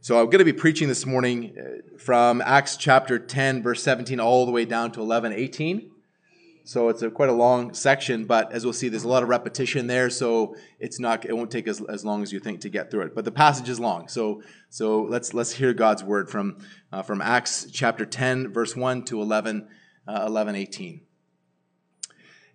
So I'm going to be preaching this morning uh, from Acts chapter 10, verse 17, all the way down to 11, 18. So it's a, quite a long section, but as we'll see, there's a lot of repetition there, so it's not it won't take as, as long as you think to get through it. But the passage is long, so so let's let's hear God's word from uh, from Acts chapter 10, verse 1 to 11, uh, 11, 18.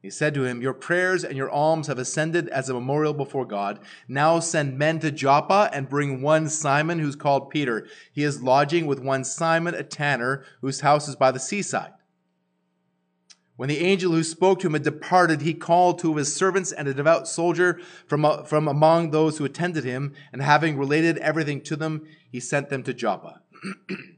He said to him, Your prayers and your alms have ascended as a memorial before God. Now send men to Joppa and bring one Simon who's called Peter. He is lodging with one Simon, a tanner, whose house is by the seaside. When the angel who spoke to him had departed, he called two of his servants and a devout soldier from, uh, from among those who attended him, and having related everything to them, he sent them to Joppa.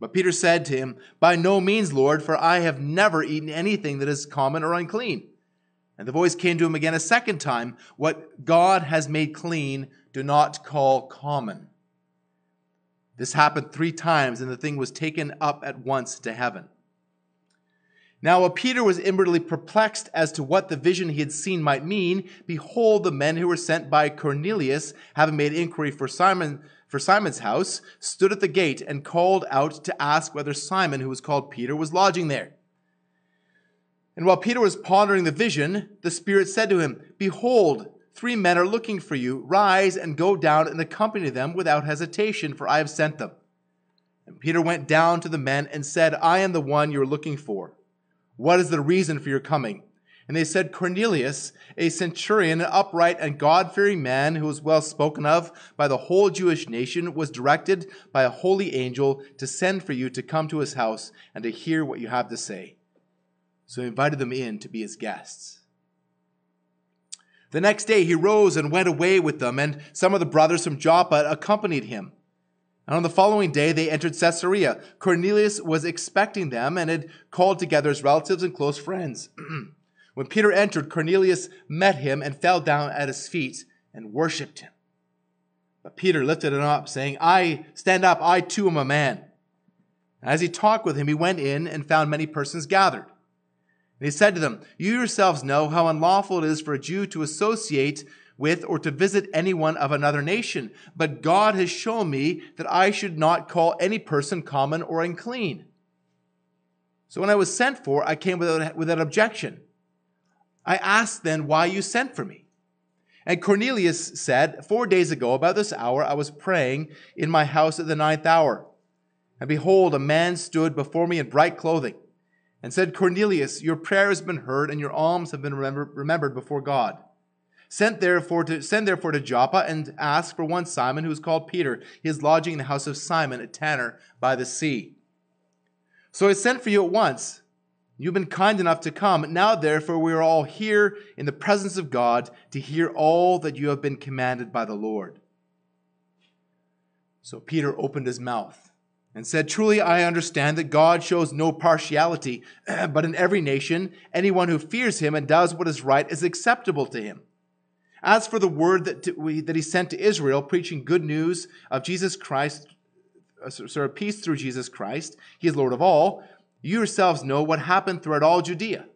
But Peter said to him, By no means, Lord, for I have never eaten anything that is common or unclean. And the voice came to him again a second time, What God has made clean, do not call common. This happened three times, and the thing was taken up at once to heaven. Now, while Peter was inwardly perplexed as to what the vision he had seen might mean, behold, the men who were sent by Cornelius, having made inquiry for Simon, for Simon's house, stood at the gate and called out to ask whether Simon, who was called Peter, was lodging there. And while Peter was pondering the vision, the Spirit said to him, Behold, Three men are looking for you. Rise and go down and accompany them without hesitation, for I have sent them. And Peter went down to the men and said, I am the one you are looking for. What is the reason for your coming? And they said, Cornelius, a centurion, an upright and God fearing man who was well spoken of by the whole Jewish nation, was directed by a holy angel to send for you to come to his house and to hear what you have to say. So he invited them in to be his guests. The next day he rose and went away with them, and some of the brothers from Joppa accompanied him. And on the following day they entered Caesarea. Cornelius was expecting them and had called together his relatives and close friends. when Peter entered, Cornelius met him and fell down at his feet and worshipped him. But Peter lifted him up, saying, I stand up, I too am a man. As he talked with him, he went in and found many persons gathered. And he said to them, You yourselves know how unlawful it is for a Jew to associate with or to visit anyone of another nation. But God has shown me that I should not call any person common or unclean. So when I was sent for, I came without, without objection. I asked then why you sent for me. And Cornelius said, Four days ago, about this hour, I was praying in my house at the ninth hour. And behold, a man stood before me in bright clothing and said, Cornelius, your prayer has been heard, and your alms have been remember, remembered before God. Send therefore, to, send therefore to Joppa and ask for one Simon who is called Peter. He is lodging in the house of Simon, a tanner by the sea. So I sent for you at once. You've been kind enough to come. Now, therefore, we are all here in the presence of God to hear all that you have been commanded by the Lord. So Peter opened his mouth and said, Truly, I understand that God shows no partiality, but in every nation, anyone who fears him and does what is right is acceptable to him. As for the word that, we, that he sent to Israel, preaching good news of Jesus Christ, uh, sorry, peace through Jesus Christ, he is Lord of all, you yourselves know what happened throughout all Judea.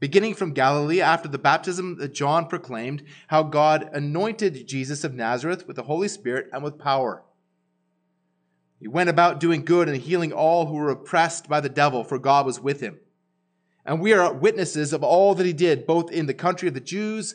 Beginning from Galilee, after the baptism that John proclaimed, how God anointed Jesus of Nazareth with the Holy Spirit and with power he went about doing good and healing all who were oppressed by the devil, for God was with him. And we are witnesses of all that he did, both in the country of the Jews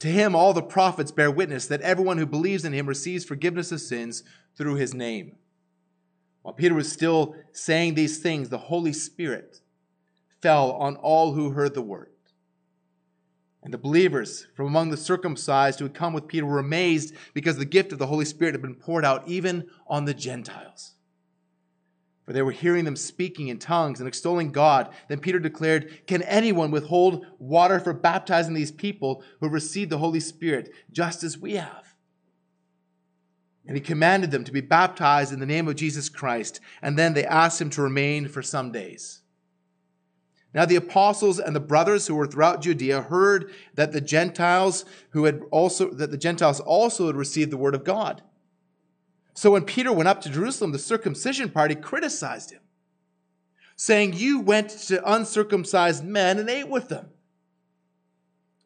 To him, all the prophets bear witness that everyone who believes in him receives forgiveness of sins through his name. While Peter was still saying these things, the Holy Spirit fell on all who heard the word. And the believers from among the circumcised who had come with Peter were amazed because the gift of the Holy Spirit had been poured out even on the Gentiles. For they were hearing them speaking in tongues and extolling God. Then Peter declared, Can anyone withhold water for baptizing these people who have received the Holy Spirit just as we have? And he commanded them to be baptized in the name of Jesus Christ. And then they asked him to remain for some days. Now the apostles and the brothers who were throughout Judea heard that the Gentiles who had also that the Gentiles also had received the word of God. So when Peter went up to Jerusalem, the circumcision party criticized him, saying, You went to uncircumcised men and ate with them.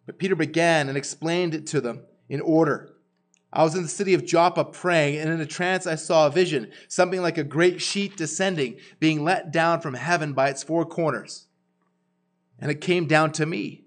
But Peter began and explained it to them in order. I was in the city of Joppa praying, and in a trance I saw a vision, something like a great sheet descending, being let down from heaven by its four corners. And it came down to me.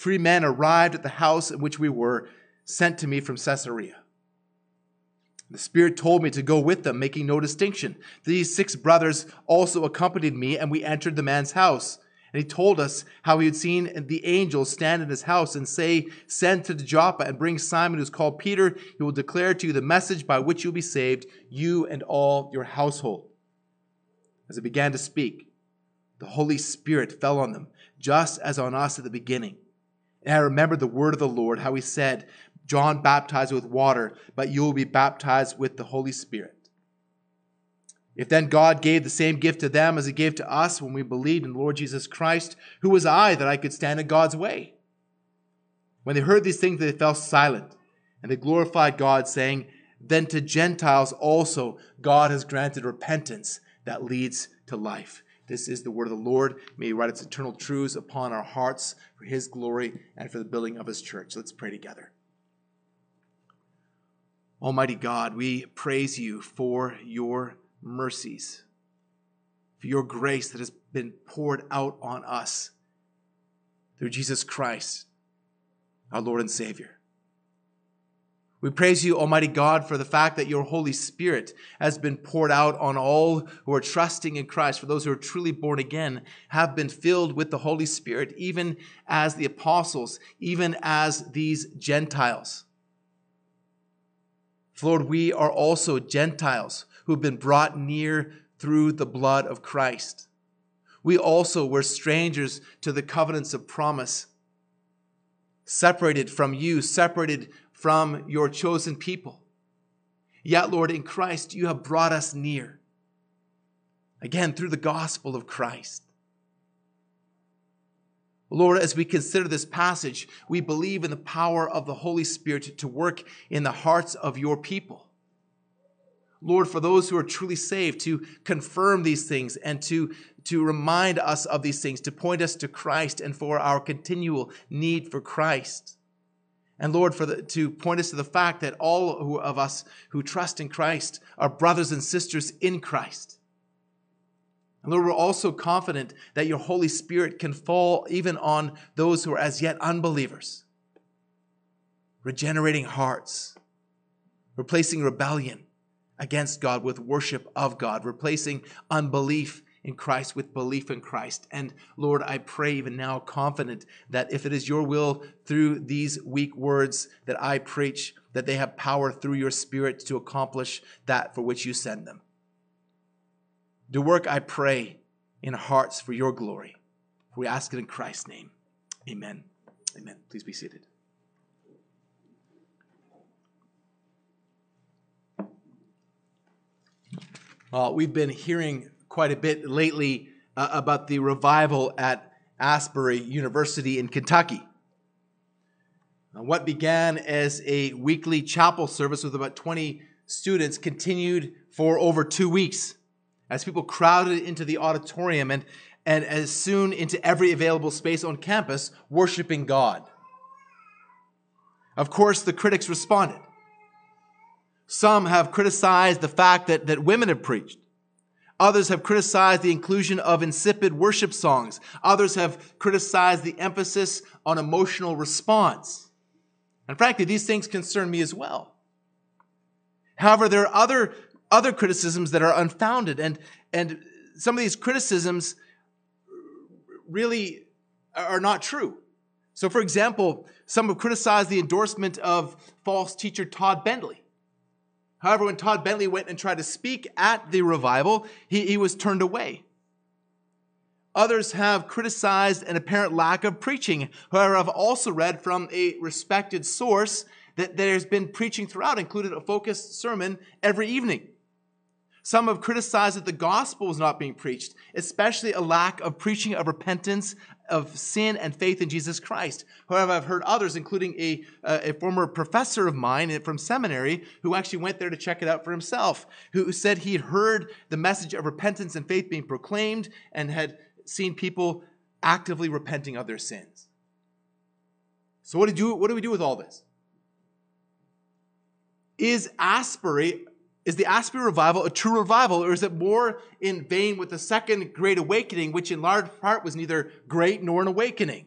three men arrived at the house in which we were, sent to me from Caesarea. The Spirit told me to go with them, making no distinction. These six brothers also accompanied me, and we entered the man's house. And he told us how he had seen the angel stand in his house and say, Send to Joppa and bring Simon, who's called Peter. He will declare to you the message by which you'll be saved, you and all your household. As he began to speak, the Holy Spirit fell on them, just as on us at the beginning. And I remembered the word of the Lord, how he said, John baptized with water, but you will be baptized with the Holy Spirit. If then God gave the same gift to them as he gave to us when we believed in the Lord Jesus Christ, who was I that I could stand in God's way? When they heard these things, they fell silent, and they glorified God, saying, Then to Gentiles also God has granted repentance that leads to life. This is the word of the Lord. May He write its eternal truths upon our hearts for His glory and for the building of His church. Let's pray together. Almighty God, we praise you for your mercies, for your grace that has been poured out on us through Jesus Christ, our Lord and Savior. We praise you, Almighty God, for the fact that your Holy Spirit has been poured out on all who are trusting in Christ, for those who are truly born again, have been filled with the Holy Spirit, even as the apostles, even as these Gentiles. Lord, we are also Gentiles who have been brought near through the blood of Christ. We also were strangers to the covenants of promise, separated from you, separated from your chosen people. Yet, Lord, in Christ, you have brought us near. Again, through the gospel of Christ. Lord, as we consider this passage, we believe in the power of the Holy Spirit to work in the hearts of your people. Lord, for those who are truly saved, to confirm these things and to, to remind us of these things, to point us to Christ and for our continual need for Christ. And Lord, for the, to point us to the fact that all who, of us who trust in Christ are brothers and sisters in Christ. And Lord, we're also confident that your Holy Spirit can fall even on those who are as yet unbelievers, regenerating hearts, replacing rebellion against God with worship of God, replacing unbelief in Christ with belief in Christ. And Lord, I pray even now confident that if it is your will through these weak words that I preach, that they have power through your spirit to accomplish that for which you send them. Do work, I pray, in hearts for your glory. We ask it in Christ's name. Amen. Amen. Please be seated. Uh, we've been hearing quite a bit lately uh, about the revival at Asbury University in Kentucky. Uh, what began as a weekly chapel service with about 20 students continued for over two weeks as people crowded into the auditorium and, and as soon into every available space on campus, worshiping God. Of course, the critics responded. Some have criticized the fact that, that women have preached. Others have criticized the inclusion of insipid worship songs. Others have criticized the emphasis on emotional response. And frankly, these things concern me as well. However, there are other, other criticisms that are unfounded, and, and some of these criticisms really are not true. So, for example, some have criticized the endorsement of false teacher Todd Bentley. However, when Todd Bentley went and tried to speak at the revival, he, he was turned away. Others have criticized an apparent lack of preaching. However, I've also read from a respected source that there's been preaching throughout, included a focused sermon every evening. Some have criticized that the gospel was not being preached, especially a lack of preaching of repentance of sin and faith in Jesus Christ. However, I've heard others, including a, uh, a former professor of mine from seminary, who actually went there to check it out for himself, who said he heard the message of repentance and faith being proclaimed and had seen people actively repenting of their sins. So, what, do, what do we do with all this? Is Asbury is the Asbury revival a true revival, or is it more in vein with the second great awakening, which in large part was neither great nor an awakening?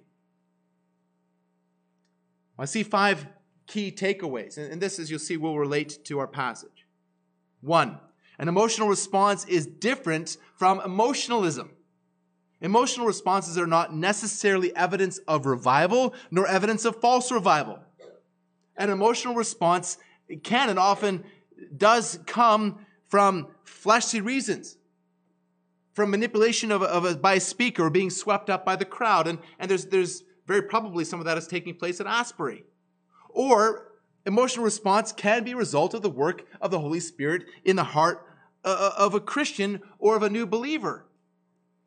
I see five key takeaways, and this, as you'll see, will relate to our passage. One, an emotional response is different from emotionalism. Emotional responses are not necessarily evidence of revival, nor evidence of false revival. An emotional response can and often does come from fleshly reasons, from manipulation of, of a, by a speaker or being swept up by the crowd. And, and there's, there's very probably some of that is taking place at Asbury. Or emotional response can be a result of the work of the Holy Spirit in the heart uh, uh, of a Christian or of a new believer.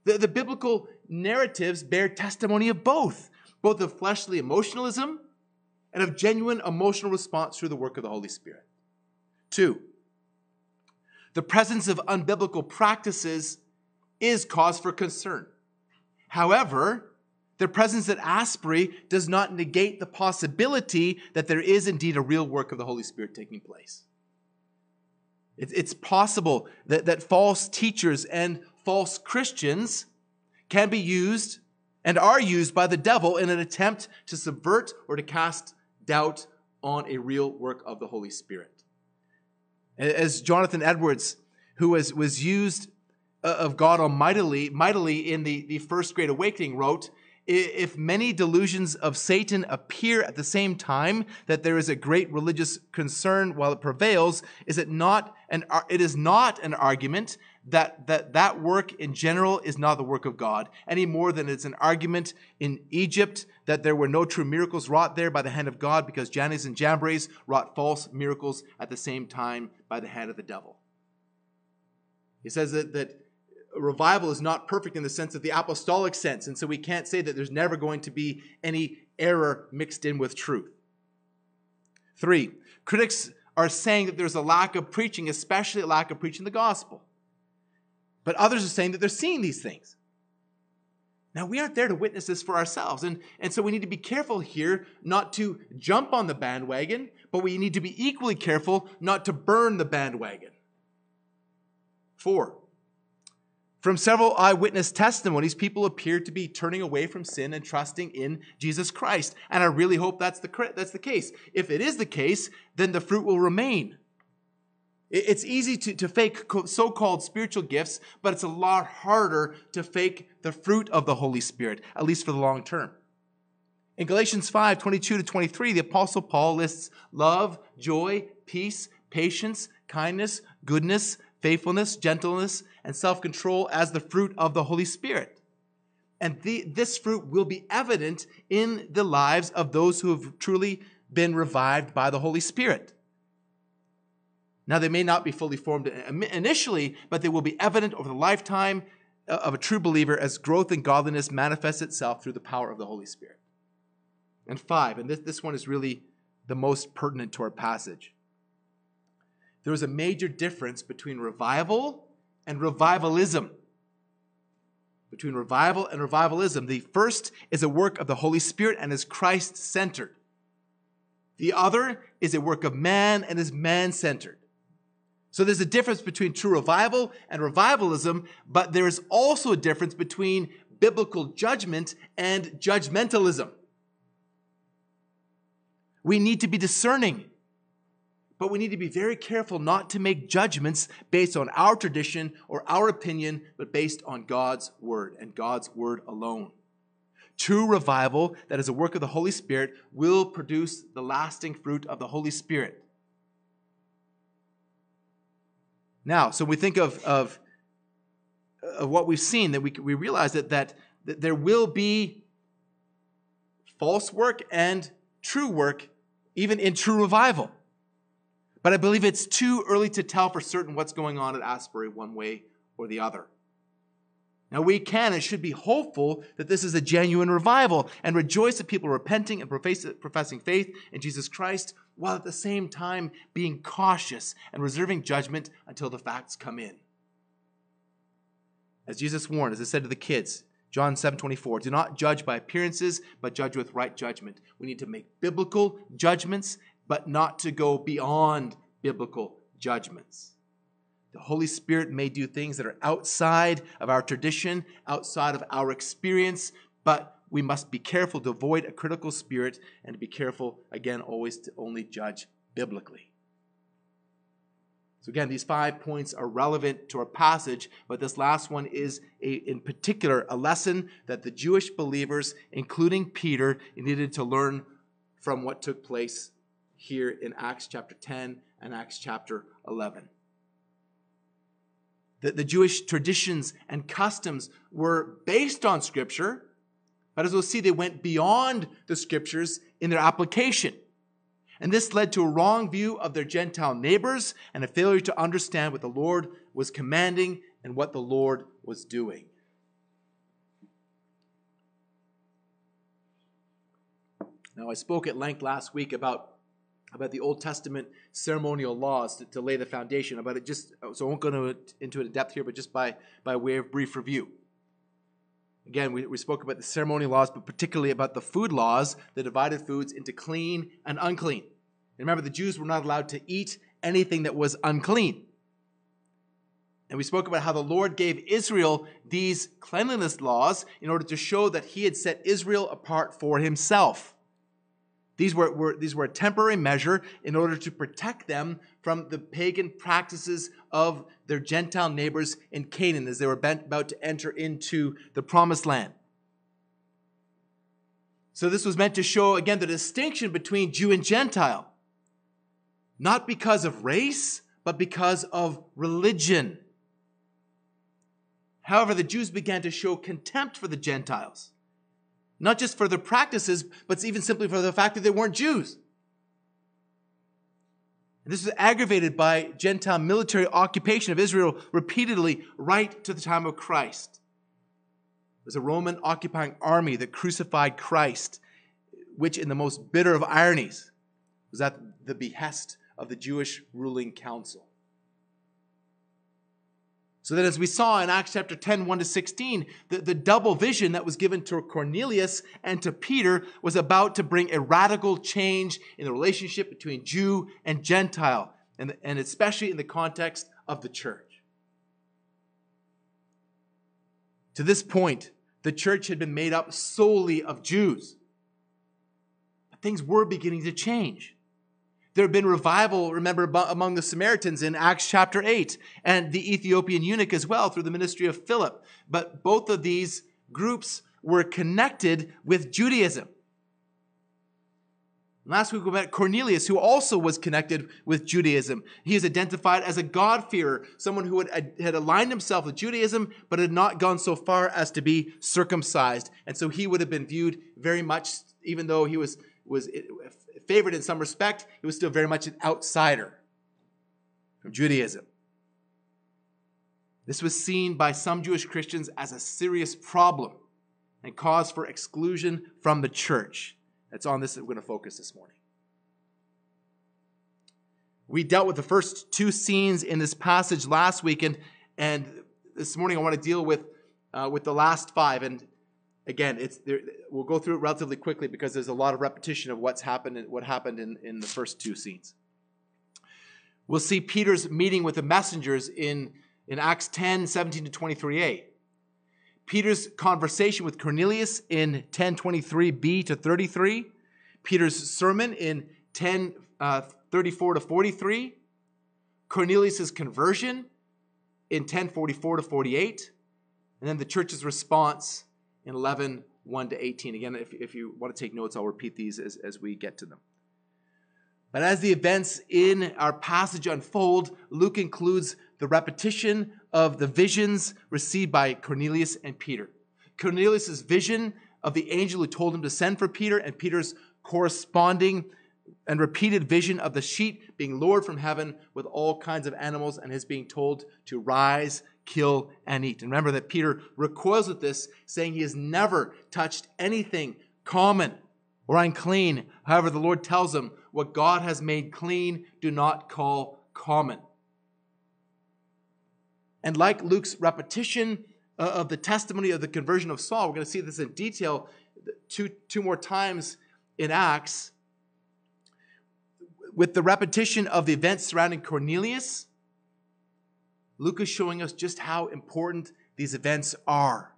The, the biblical narratives bear testimony of both, both of fleshly emotionalism and of genuine emotional response through the work of the Holy Spirit. Two, the presence of unbiblical practices is cause for concern. However, the presence at Asbury does not negate the possibility that there is indeed a real work of the Holy Spirit taking place. It's possible that, that false teachers and false Christians can be used and are used by the devil in an attempt to subvert or to cast doubt on a real work of the Holy Spirit. As Jonathan Edwards, who was, was used uh, of God Almighty mightily in the, the First Great Awakening, wrote, if many delusions of Satan appear at the same time that there is a great religious concern while it prevails, is it not an, it is not an argument that, that that work in general is not the work of God, any more than it's an argument in Egypt that there were no true miracles wrought there by the hand of God because Jannes and Jambres wrought false miracles at the same time by the hand of the devil. He says that, that revival is not perfect in the sense of the apostolic sense, and so we can't say that there's never going to be any error mixed in with truth. Three, critics are saying that there's a lack of preaching, especially a lack of preaching the gospel. But others are saying that they're seeing these things. Now, we aren't there to witness this for ourselves. And, and so we need to be careful here not to jump on the bandwagon, but we need to be equally careful not to burn the bandwagon. Four, from several eyewitness testimonies, people appear to be turning away from sin and trusting in Jesus Christ. And I really hope that's the, that's the case. If it is the case, then the fruit will remain. It's easy to, to fake so called spiritual gifts, but it's a lot harder to fake the fruit of the Holy Spirit, at least for the long term. In Galatians 5 22 to 23, the Apostle Paul lists love, joy, peace, patience, kindness, goodness, faithfulness, gentleness, and self control as the fruit of the Holy Spirit. And the, this fruit will be evident in the lives of those who have truly been revived by the Holy Spirit. Now, they may not be fully formed initially, but they will be evident over the lifetime uh, of a true believer as growth in godliness manifests itself through the power of the Holy Spirit. And five, and this, this one is really the most pertinent to our passage. There is a major difference between revival and revivalism. Between revival and revivalism. The first is a work of the Holy Spirit and is Christ centered. The other is a work of man and is man centered. So there's a difference between true revival and revivalism, but there's also a difference between biblical judgment and judgmentalism. We need to be discerning, but we need to be very careful not to make judgments based on our tradition or our opinion, but based on God's word and God's word alone. True revival, that is a work of the Holy Spirit, will produce the lasting fruit of the Holy Spirit. Now, so we think of, of, of what we've seen, that we, we realize that, that, that there will be false work and true work even in true revival. But I believe it's too early to tell for certain what's going on at Asbury one way or the other. Now, we can and should be hopeful that this is a genuine revival and rejoice that people are repenting and professing faith in Jesus Christ, while at the same time being cautious and reserving judgment until the facts come in. As Jesus warned, as I said to the kids, John 7 24, do not judge by appearances, but judge with right judgment. We need to make biblical judgments, but not to go beyond biblical judgments. The Holy Spirit may do things that are outside of our tradition, outside of our experience, but we must be careful to avoid a critical spirit and to be careful, again, always to only judge biblically. So, again, these five points are relevant to our passage, but this last one is, a, in particular, a lesson that the Jewish believers, including Peter, needed to learn from what took place here in Acts chapter 10 and Acts chapter 11. The, the Jewish traditions and customs were based on Scripture, but as we'll see, they went beyond the Scriptures in their application. And this led to a wrong view of their Gentile neighbors and a failure to understand what the Lord was commanding and what the Lord was doing. Now, I spoke at length last week about, about the Old Testament ceremonial laws to, to lay the foundation about it. Just so I won't go into it in depth here, but just by, by way of brief review. Again, we, we spoke about the ceremonial laws, but particularly about the food laws that divided foods into clean and unclean. And remember, the Jews were not allowed to eat anything that was unclean. And we spoke about how the Lord gave Israel these cleanliness laws in order to show that he had set Israel apart for himself. These were, were, these were a temporary measure in order to protect them from the pagan practices of their Gentile neighbors in Canaan as they were about to enter into the promised land. So, this was meant to show again the distinction between Jew and Gentile, not because of race, but because of religion. However, the Jews began to show contempt for the Gentiles. Not just for their practices, but even simply for the fact that they weren't Jews. And this was aggravated by Gentile military occupation of Israel repeatedly right to the time of Christ. It was a Roman occupying army that crucified Christ, which, in the most bitter of ironies, was at the behest of the Jewish ruling council. So that as we saw in Acts chapter 10, 1 to 16, the, the double vision that was given to Cornelius and to Peter was about to bring a radical change in the relationship between Jew and Gentile, and, and especially in the context of the church. To this point, the church had been made up solely of Jews. But things were beginning to change. There had been revival, remember, among the Samaritans in Acts chapter 8, and the Ethiopian eunuch as well through the ministry of Philip. But both of these groups were connected with Judaism. Last week we met Cornelius, who also was connected with Judaism. He is identified as a God-fearer, someone who had, had aligned himself with Judaism, but had not gone so far as to be circumcised. And so he would have been viewed very much, even though he was, was favored in some respect, he was still very much an outsider from Judaism. This was seen by some Jewish Christians as a serious problem and cause for exclusion from the church. That's on this that we're going to focus this morning. We dealt with the first two scenes in this passage last week, and, and this morning I want to deal with, uh, with the last five. And again, it's there, we'll go through it relatively quickly because there's a lot of repetition of what's happened and what happened in, in the first two scenes. We'll see Peter's meeting with the messengers in, in Acts 10, 17 to 23a. Peter's conversation with Cornelius in 1023b to 33. Peter's sermon in 10, uh, 34 to 43, Cornelius' conversion in 1044 to 48, and then the church's response in 11 1 to 18. Again, if, if you want to take notes, I'll repeat these as, as we get to them. But as the events in our passage unfold, Luke includes the repetition of the visions received by Cornelius and Peter. Cornelius' vision of the angel who told him to send for Peter, and Peter's corresponding and repeated vision of the sheep being lured from heaven with all kinds of animals and his being told to rise, kill, and eat. And remember that Peter recoils at this, saying he has never touched anything common or unclean. However, the Lord tells him, What God has made clean, do not call common. And like Luke's repetition uh, of the testimony of the conversion of Saul, we're going to see this in detail two, two more times in Acts with the repetition of the events surrounding Cornelius, Luke is showing us just how important these events are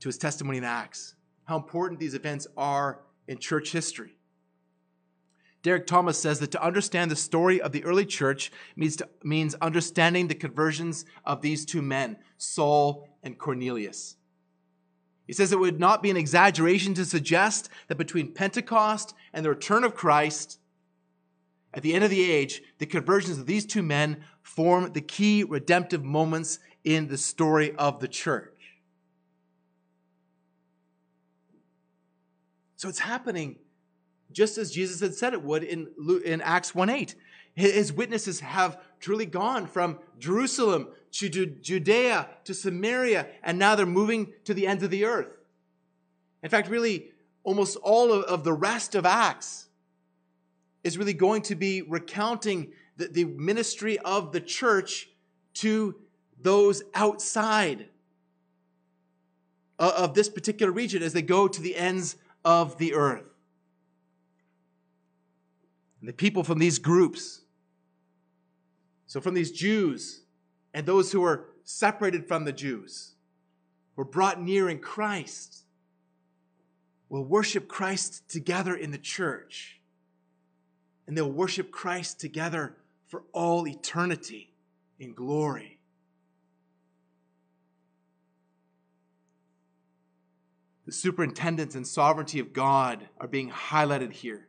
to his testimony in Acts, how important these events are in church history. Derek Thomas says that to understand the story of the early church means, to, means understanding the conversions of these two men, Saul and Cornelius. He says it would not be an exaggeration to suggest that between Pentecost and the return of Christ, at the end of the age, the conversions of these two men form the key redemptive moments in the story of the church. So it's happening just as Jesus had said it would in, in Acts 1 8. His witnesses have truly gone from Jerusalem to Judea to Samaria, and now they're moving to the ends of the earth. In fact, really, almost all of the rest of Acts is really going to be recounting the, the ministry of the church to those outside uh, of this particular region as they go to the ends of the earth. And the people from these groups, so from these Jews and those who are separated from the Jews, were brought near in Christ, will worship Christ together in the church and they'll worship Christ together for all eternity in glory. The superintendence and sovereignty of God are being highlighted here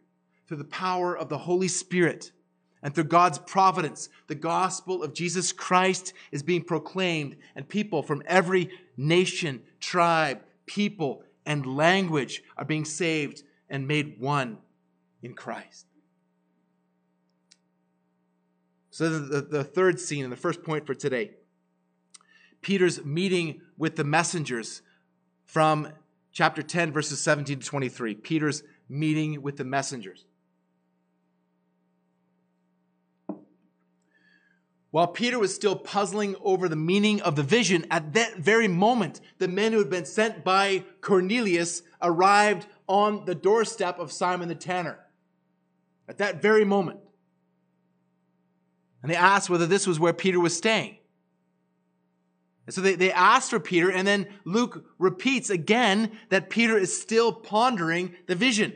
through the power of the Holy Spirit and through God's providence. The gospel of Jesus Christ is being proclaimed, and people from every nation, tribe, people, and language are being saved and made one in Christ. So, the, the third scene and the first point for today Peter's meeting with the messengers from chapter 10, verses 17 to 23. Peter's meeting with the messengers. While Peter was still puzzling over the meaning of the vision, at that very moment, the men who had been sent by Cornelius arrived on the doorstep of Simon the tanner. At that very moment. And they asked whether this was where Peter was staying. And so they, they asked for Peter, and then Luke repeats again that Peter is still pondering the vision.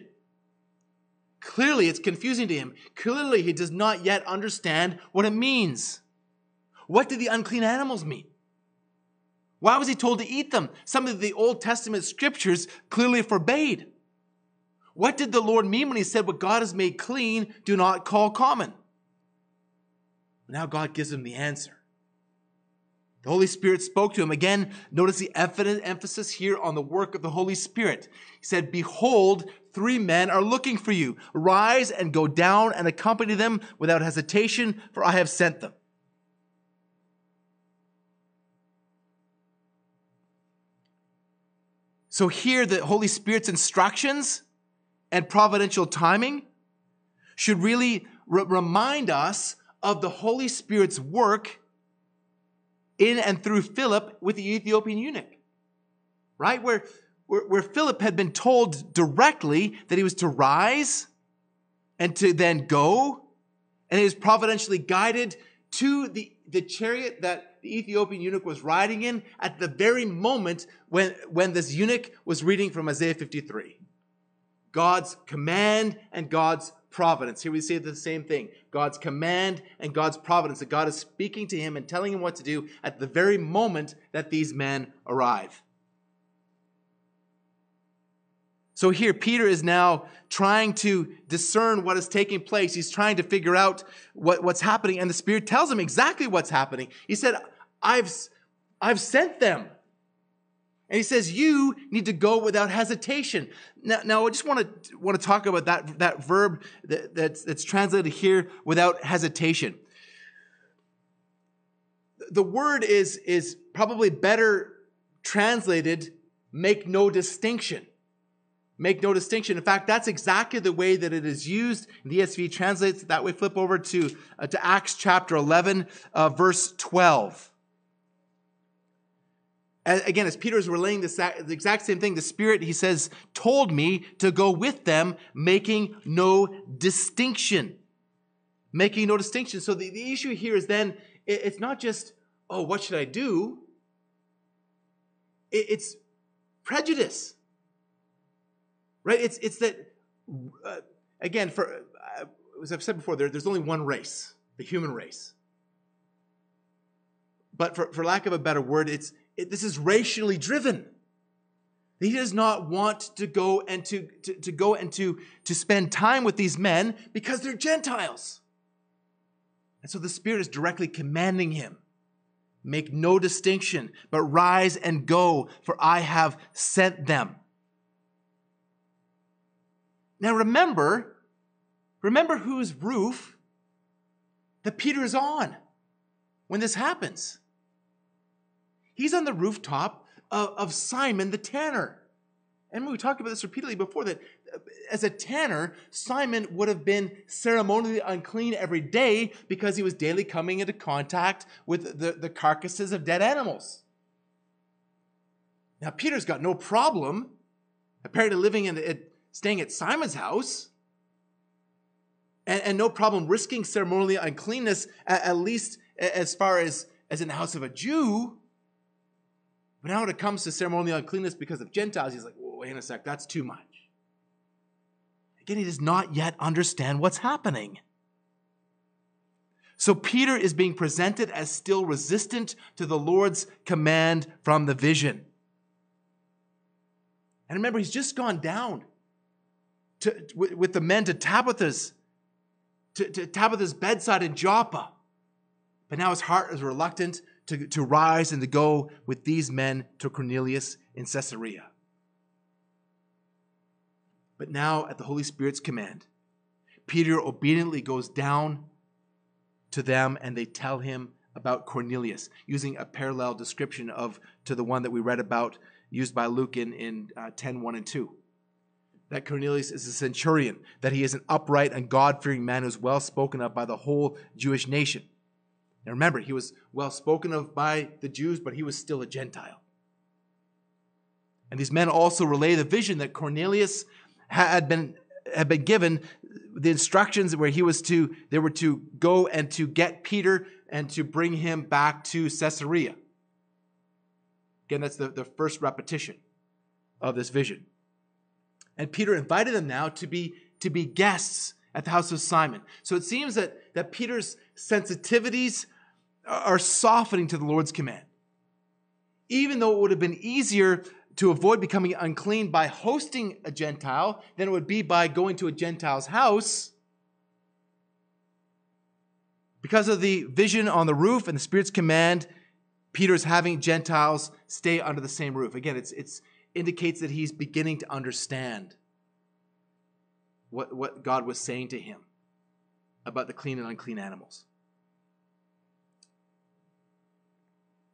Clearly, it's confusing to him. Clearly, he does not yet understand what it means. What did the unclean animals mean? Why was he told to eat them? Some of the Old Testament scriptures clearly forbade. What did the Lord mean when he said, What God has made clean, do not call common? But now God gives him the answer. The Holy Spirit spoke to him. Again, notice the emphasis here on the work of the Holy Spirit. He said, Behold, three men are looking for you. Rise and go down and accompany them without hesitation, for I have sent them. So here, the Holy Spirit's instructions and providential timing should really remind us of the Holy Spirit's work in and through Philip with the Ethiopian eunuch. Right? Where, where, where Philip had been told directly that he was to rise and to then go, and he was providentially guided to the, the chariot that the Ethiopian eunuch was riding in at the very moment when, when this eunuch was reading from Isaiah 53. God's command and God's providence. Here we see the same thing God's command and God's providence. That God is speaking to him and telling him what to do at the very moment that these men arrive. So here, Peter is now trying to discern what is taking place. He's trying to figure out what, what's happening, and the Spirit tells him exactly what's happening. He said, I've, I've sent them. And he says, You need to go without hesitation. Now, now I just want to, want to talk about that, that verb that, that's, that's translated here without hesitation. The word is, is probably better translated make no distinction. Make no distinction. In fact, that's exactly the way that it is used. The ESV translates that way. Flip over to, uh, to Acts chapter 11, uh, verse 12 again, as Peter is relaying this, the exact same thing, the Spirit, he says, told me to go with them, making no distinction. Making no distinction. So the, the issue here is then, it's not just, oh, what should I do? it's prejudice. Right? It's, it's that, uh, again, for, uh, as I've said before, there, there's only one race, the human race. But for, for lack of a better word, it's, it, this is racially driven. He does not want to go and to, to, to go and to, to spend time with these men because they're Gentiles. And so the Spirit is directly commanding him make no distinction, but rise and go, for I have sent them. Now remember, remember whose roof that Peter is on when this happens. He's on the rooftop of, of Simon the tanner. And we talked about this repeatedly before that uh, as a tanner, Simon would have been ceremonially unclean every day because he was daily coming into contact with the, the carcasses of dead animals. Now, Peter's got no problem apparently living in, staying at Simon's house, and, and no problem risking ceremonial uncleanness, at, at least as far as, as in the house of a Jew. But now when it comes to ceremonial uncleanness because of Gentiles, he's like, wait a sec, that's too much. Again, he does not yet understand what's happening. So Peter is being presented as still resistant to the Lord's command from the vision. And remember, he's just gone down to, with the men to Tabitha's, to, to Tabitha's bedside in Joppa. But now his heart is reluctant to, to rise and to go with these men to Cornelius in Caesarea. But now, at the Holy Spirit's command, Peter obediently goes down to them and they tell him about Cornelius, using a parallel description of to the one that we read about used by Luke in, in uh, 10 1 and 2. That Cornelius is a centurion, that he is an upright and God fearing man who's well spoken of by the whole Jewish nation. Now remember, he was well spoken of by the Jews, but he was still a Gentile. And these men also relay the vision that Cornelius had been, had been given the instructions where he was to, they were to go and to get Peter and to bring him back to Caesarea. Again, that's the, the first repetition of this vision. And Peter invited them now to be, to be guests at the house of Simon. So it seems that, that Peter's sensitivities are softening to the Lord's command. Even though it would have been easier to avoid becoming unclean by hosting a Gentile than it would be by going to a Gentile's house, because of the vision on the roof and the Spirit's command, Peter's having Gentiles stay under the same roof. Again, it's, it's indicates that he's beginning to understand what, what God was saying to him about the clean and unclean animals.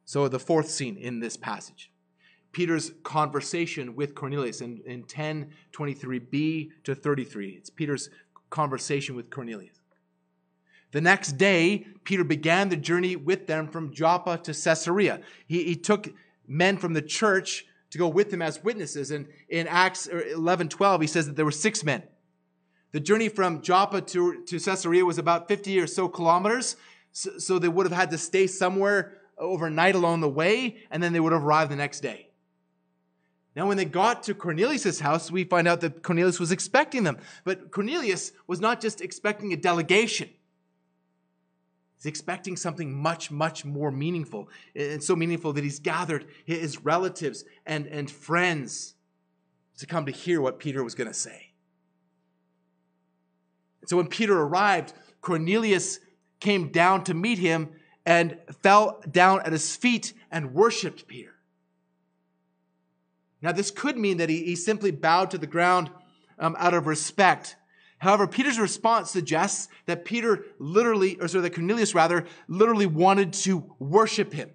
So, the fourth scene in this passage Peter's conversation with Cornelius in, in 10 23b to 33. It's Peter's conversation with Cornelius. The next day, Peter began the journey with them from Joppa to Caesarea. He, he took men from the church to go with him as witnesses. And in Acts er, 11 12, he says that there were six men. The journey from Joppa to, to Caesarea was about 50 or so kilometers. So, so they would have had to stay somewhere overnight along the way, and then they would have arrived the next day. Now, when they got to Cornelius' house, we find out that Cornelius was expecting them. But Cornelius was not just expecting a delegation. He's expecting something much, much more meaningful. And so meaningful that he's gathered his relatives and, and friends to come to hear what Peter was going to say. So when Peter arrived, Cornelius came down to meet him and fell down at his feet and worshiped Peter. Now, this could mean that he, he simply bowed to the ground um, out of respect However, Peter's response suggests that Peter literally, or sorry, that Cornelius rather, literally wanted to worship him.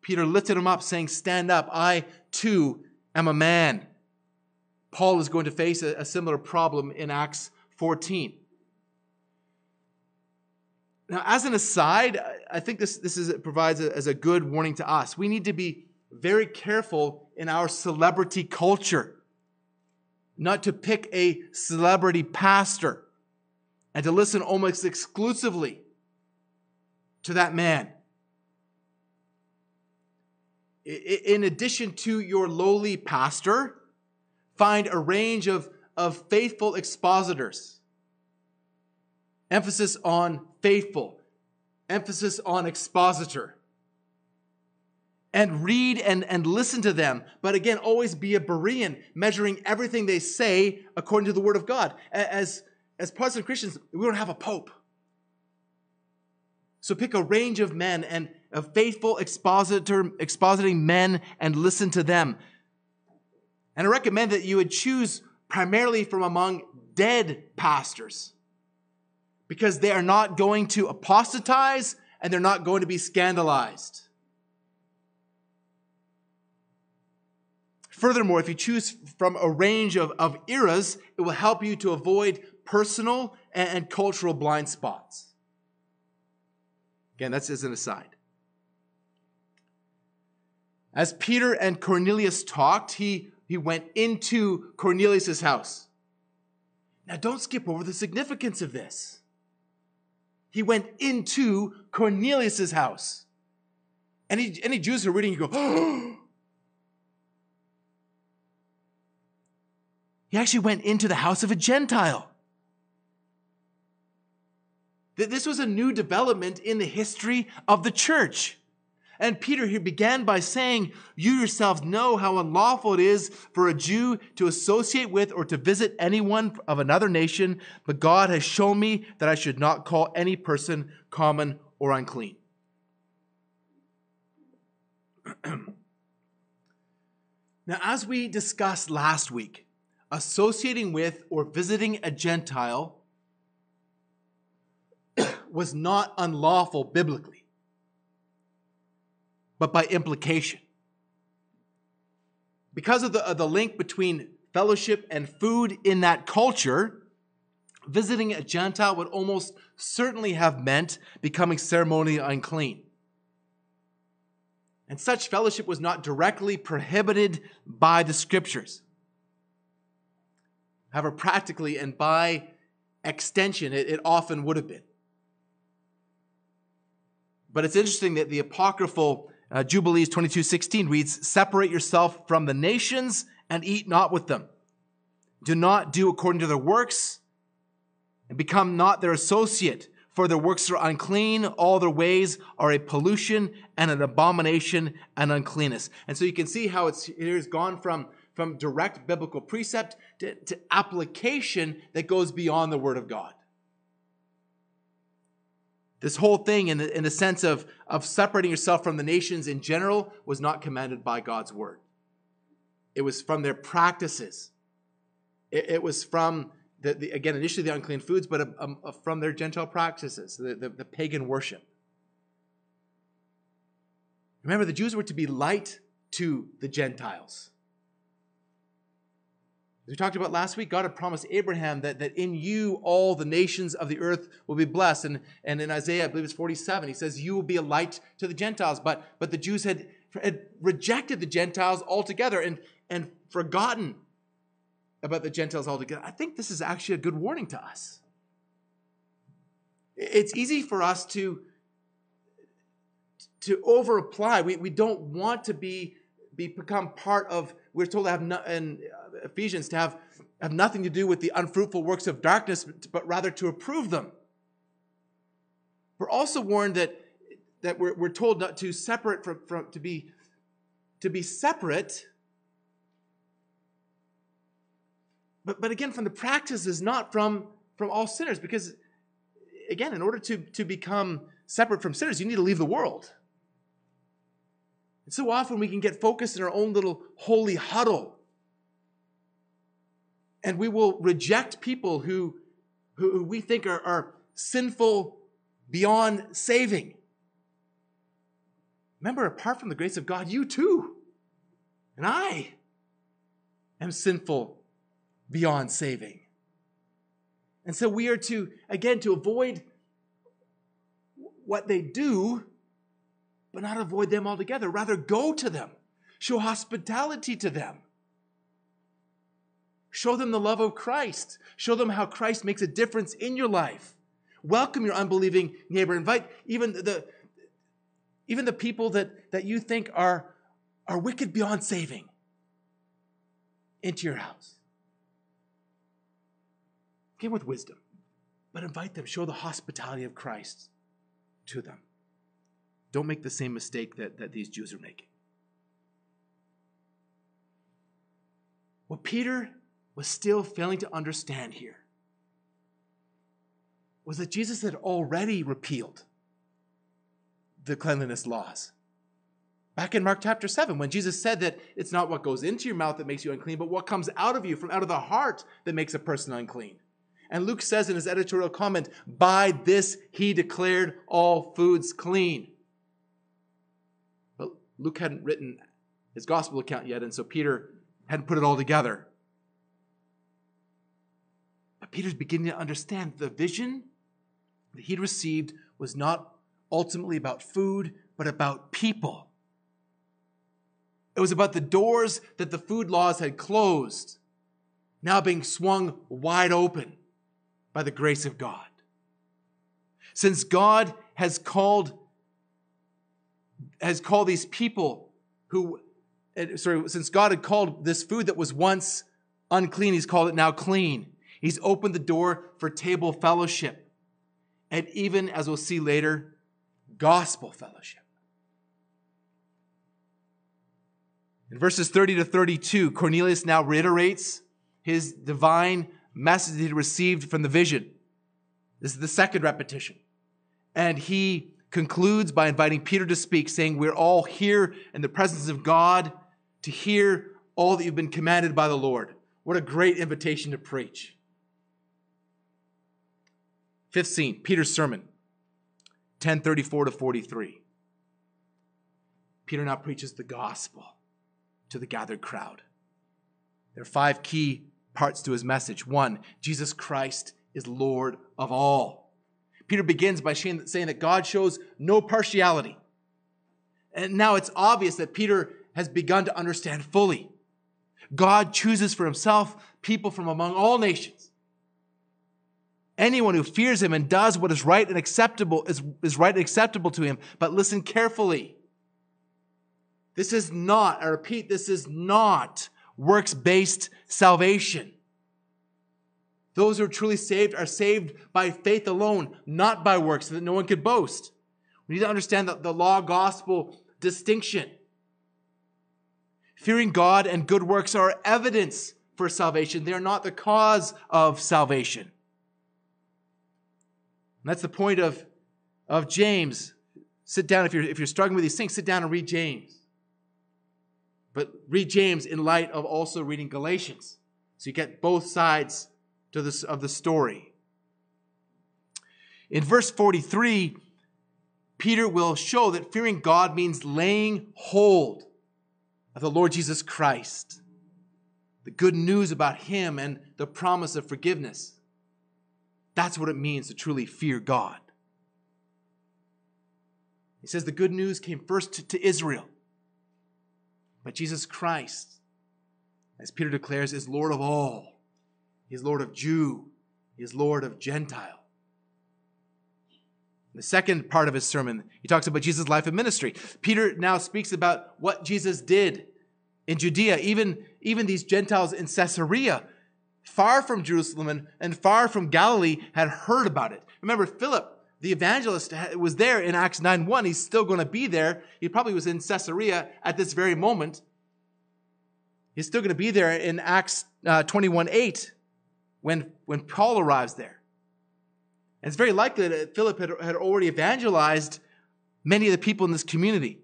Peter lifted him up, saying, Stand up, I too am a man. Paul is going to face a, a similar problem in Acts 14. Now, as an aside, I think this, this is, provides a, as a good warning to us. We need to be very careful in our celebrity culture not to pick a celebrity pastor and to listen almost exclusively to that man. In addition to your lowly pastor, find a range of, of faithful expositors. Emphasis on faithful, emphasis on expositor and read and, and listen to them. But again, always be a Berean, measuring everything they say according to the Word of God. As, as Protestant Christians, we don't have a pope. So pick a range of men and of faithful expositor, expositing men and listen to them. And I recommend that you would choose primarily from among dead pastors because they are not going to apostatize and they're not going to be scandalized. Furthermore, if you choose from a range of, of eras, it will help you to avoid personal and, and cultural blind spots. Again, that's as an aside. As Peter and Cornelius talked, he, he went into Cornelius' house. Now, don't skip over the significance of this. He went into Cornelius' house. Any, any Jews who are reading, you go, oh, He actually went into the house of a Gentile. This was a new development in the history of the church. And Peter here began by saying, You yourselves know how unlawful it is for a Jew to associate with or to visit anyone of another nation, but God has shown me that I should not call any person common or unclean. now, as we discussed last week, associating with or visiting a Gentile was not unlawful biblically, but by implication. Because of the, of the link between fellowship and food in that culture, visiting a Gentile would almost certainly have meant becoming ceremonially unclean. And such fellowship was not directly prohibited by the scriptures. However, practically and by extension, it, it often would have been. But it's interesting that the apocryphal uh, Jubilees 22:16 reads, "Separate yourself from the nations and eat not with them. Do not do according to their works, and become not their associate, for their works are unclean, all their ways are a pollution and an abomination and uncleanness." And so you can see how it's it has gone from from direct biblical precept to, to application that goes beyond the Word of God. This whole thing, in the, in the sense of, of separating yourself from the nations in general, was not commanded by God's Word. It was from their practices. It, it was from, the, the, again, initially the unclean foods, but a, a, a, from their Gentile practices, the, the, the pagan worship. Remember, the Jews were to be light to the Gentiles. As we talked about last week, God had promised Abraham that, that in you all the nations of the earth will be blessed. And, and in Isaiah, I believe it's 47, he says, You will be a light to the Gentiles. But, but the Jews had, had rejected the Gentiles altogether and, and forgotten about the Gentiles altogether. I think this is actually a good warning to us. It's easy for us to, to over apply. We, we don't want to be, be become part of, we're told to have, no, in Ephesians, to have, have nothing to do with the unfruitful works of darkness, but rather to approve them. We're also warned that, that we're, we're told not to separate from, from to be to be separate but, but again, from the practices, not from, from all sinners. Because, again, in order to, to become separate from sinners, you need to leave the world. And so often we can get focused in our own little holy huddle. And we will reject people who, who we think are, are sinful beyond saving. Remember, apart from the grace of God, you too, and I am sinful beyond saving. And so we are to, again, to avoid what they do, but not avoid them altogether. Rather, go to them, show hospitality to them. Show them the love of Christ. Show them how Christ makes a difference in your life. Welcome your unbelieving neighbor. Invite even the, even the people that, that you think are, are wicked beyond saving into your house. Give with wisdom, but invite them. Show the hospitality of Christ to them. Don't make the same mistake that, that these Jews are making. What Peter was still failing to understand here was that Jesus had already repealed the cleanliness laws. Back in Mark chapter 7, when Jesus said that it's not what goes into your mouth that makes you unclean, but what comes out of you from out of the heart that makes a person unclean. And Luke says in his editorial comment, by this he declared all foods clean. Luke hadn't written his gospel account yet, and so Peter hadn't put it all together. But Peter's beginning to understand the vision that he'd received was not ultimately about food, but about people. It was about the doors that the food laws had closed, now being swung wide open by the grace of God. Since God has called has called these people who sorry, since God had called this food that was once unclean, he's called it now clean. He's opened the door for table fellowship. And even as we'll see later, gospel fellowship. In verses 30 to 32, Cornelius now reiterates his divine message he received from the vision. This is the second repetition. And he concludes by inviting Peter to speak, saying, We're all here in the presence of God to hear all that you've been commanded by the Lord. What a great invitation to preach. Fifth scene, Peter's sermon, 1034 to 43. Peter now preaches the gospel to the gathered crowd. There are five key parts to his message. One, Jesus Christ is Lord of all. Peter begins by saying that God shows no partiality. And now it's obvious that Peter has begun to understand fully. God chooses for himself people from among all nations. Anyone who fears him and does what is right and acceptable is, is right and acceptable to him. But listen carefully. This is not, I repeat, this is not works based salvation. Those who are truly saved are saved by faith alone, not by works, so that no one could boast. We need to understand the, the law gospel distinction. Fearing God and good works are evidence for salvation, they are not the cause of salvation. And that's the point of, of James. Sit down if you're, if you're struggling with these things, sit down and read James. But read James in light of also reading Galatians. So you get both sides to this, of the story. In verse 43, Peter will show that fearing God means laying hold of the Lord Jesus Christ, the good news about Him and the promise of forgiveness. That's what it means to truly fear God. He says the good news came first to, to Israel, but Jesus Christ, as Peter declares, is Lord of all. He is Lord of Jew, He is Lord of Gentile. The second part of his sermon, he talks about Jesus' life and ministry. Peter now speaks about what Jesus did in Judea, even, even these Gentiles in Caesarea, far from Jerusalem and far from Galilee, had heard about it. Remember, Philip, the evangelist, was there in Acts 9 1. He's still going to be there. He probably was in Caesarea at this very moment. He's still going to be there in Acts uh, 21 8 when, when Paul arrives there. And it's very likely that Philip had, had already evangelized many of the people in this community.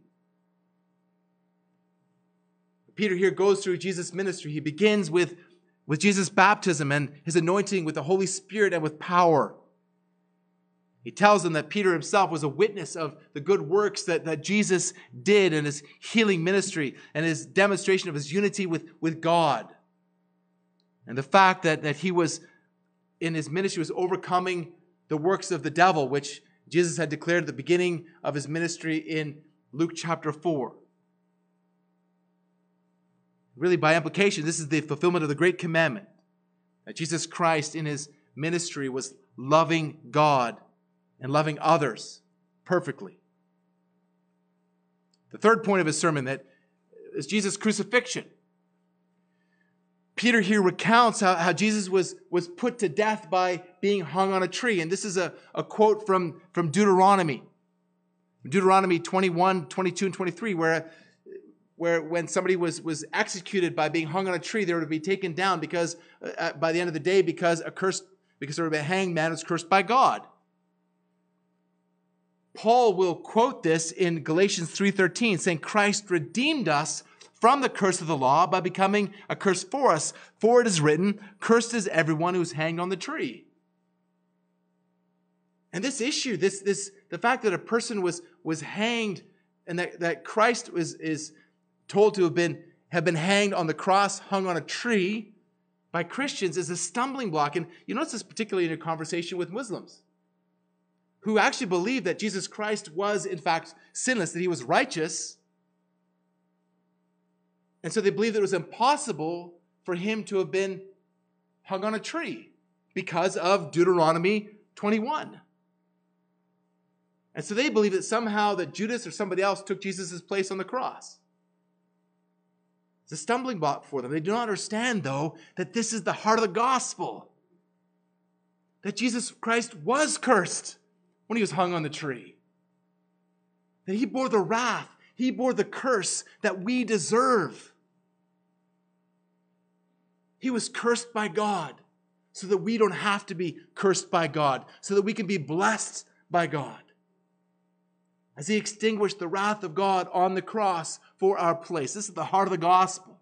Peter here goes through Jesus' ministry. He begins with, with Jesus' baptism and his anointing with the Holy Spirit and with power. He tells them that Peter himself was a witness of the good works that, that Jesus did in his healing ministry and his demonstration of his unity with, with God. And the fact that, that he was in his ministry was overcoming the works of the devil, which Jesus had declared at the beginning of his ministry in Luke chapter 4. Really, by implication, this is the fulfillment of the great commandment that Jesus Christ in his ministry was loving God and loving others perfectly. The third point of his sermon that is Jesus' crucifixion. Peter here recounts how, how Jesus was, was put to death by being hung on a tree. And this is a, a quote from, from Deuteronomy. Deuteronomy 21, 22, and 23, where, where when somebody was, was executed by being hung on a tree, they were to be taken down because uh, by the end of the day, because a cursed, because there would be a hanged man was cursed by God. Paul will quote this in Galatians 3:13, saying, Christ redeemed us from the curse of the law by becoming a curse for us. For it is written, Cursed is everyone who's hanged on the tree. And this issue, this, this, the fact that a person was, was hanged and that, that Christ was, is told to have been, have been hanged on the cross, hung on a tree by Christians is a stumbling block. And you notice this particularly in a conversation with Muslims who actually believe that Jesus Christ was, in fact, sinless, that he was righteous, and so they believed it was impossible for him to have been hung on a tree because of Deuteronomy 21. And so they believe that somehow that Judas or somebody else took Jesus' place on the cross. It's a stumbling block for them. They do not understand, though, that this is the heart of the gospel. That Jesus Christ was cursed when he was hung on the tree. That he bore the wrath, he bore the curse that we deserve. He was cursed by God so that we don't have to be cursed by God, so that we can be blessed by God. As he extinguished the wrath of God on the cross for our place. This is the heart of the gospel.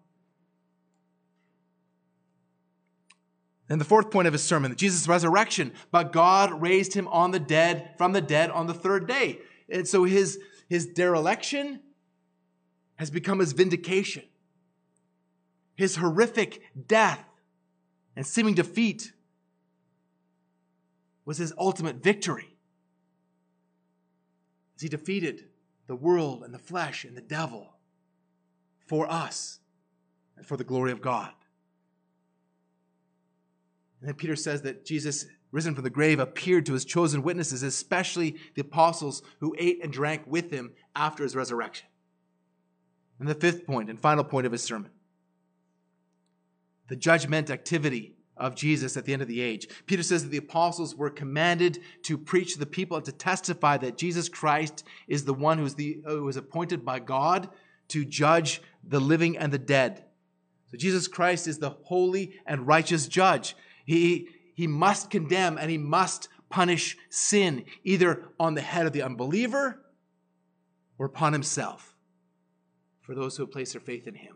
And the fourth point of his sermon, Jesus' resurrection, but God raised him on the dead from the dead on the third day. And so his, his dereliction has become his vindication his horrific death and seeming defeat was his ultimate victory. As he defeated the world and the flesh and the devil for us and for the glory of God. And then Peter says that Jesus, risen from the grave, appeared to his chosen witnesses, especially the apostles who ate and drank with him after his resurrection. And the fifth point and final point of his sermon the judgment activity of Jesus at the end of the age. Peter says that the apostles were commanded to preach to the people and to testify that Jesus Christ is the one uh, who is, the, who is appointed by God to judge the living and the dead. So Jesus Christ is the holy and righteous judge. He, he must condemn and he must punish sin, either on the head of the unbeliever or upon himself, for those who place their faith in him.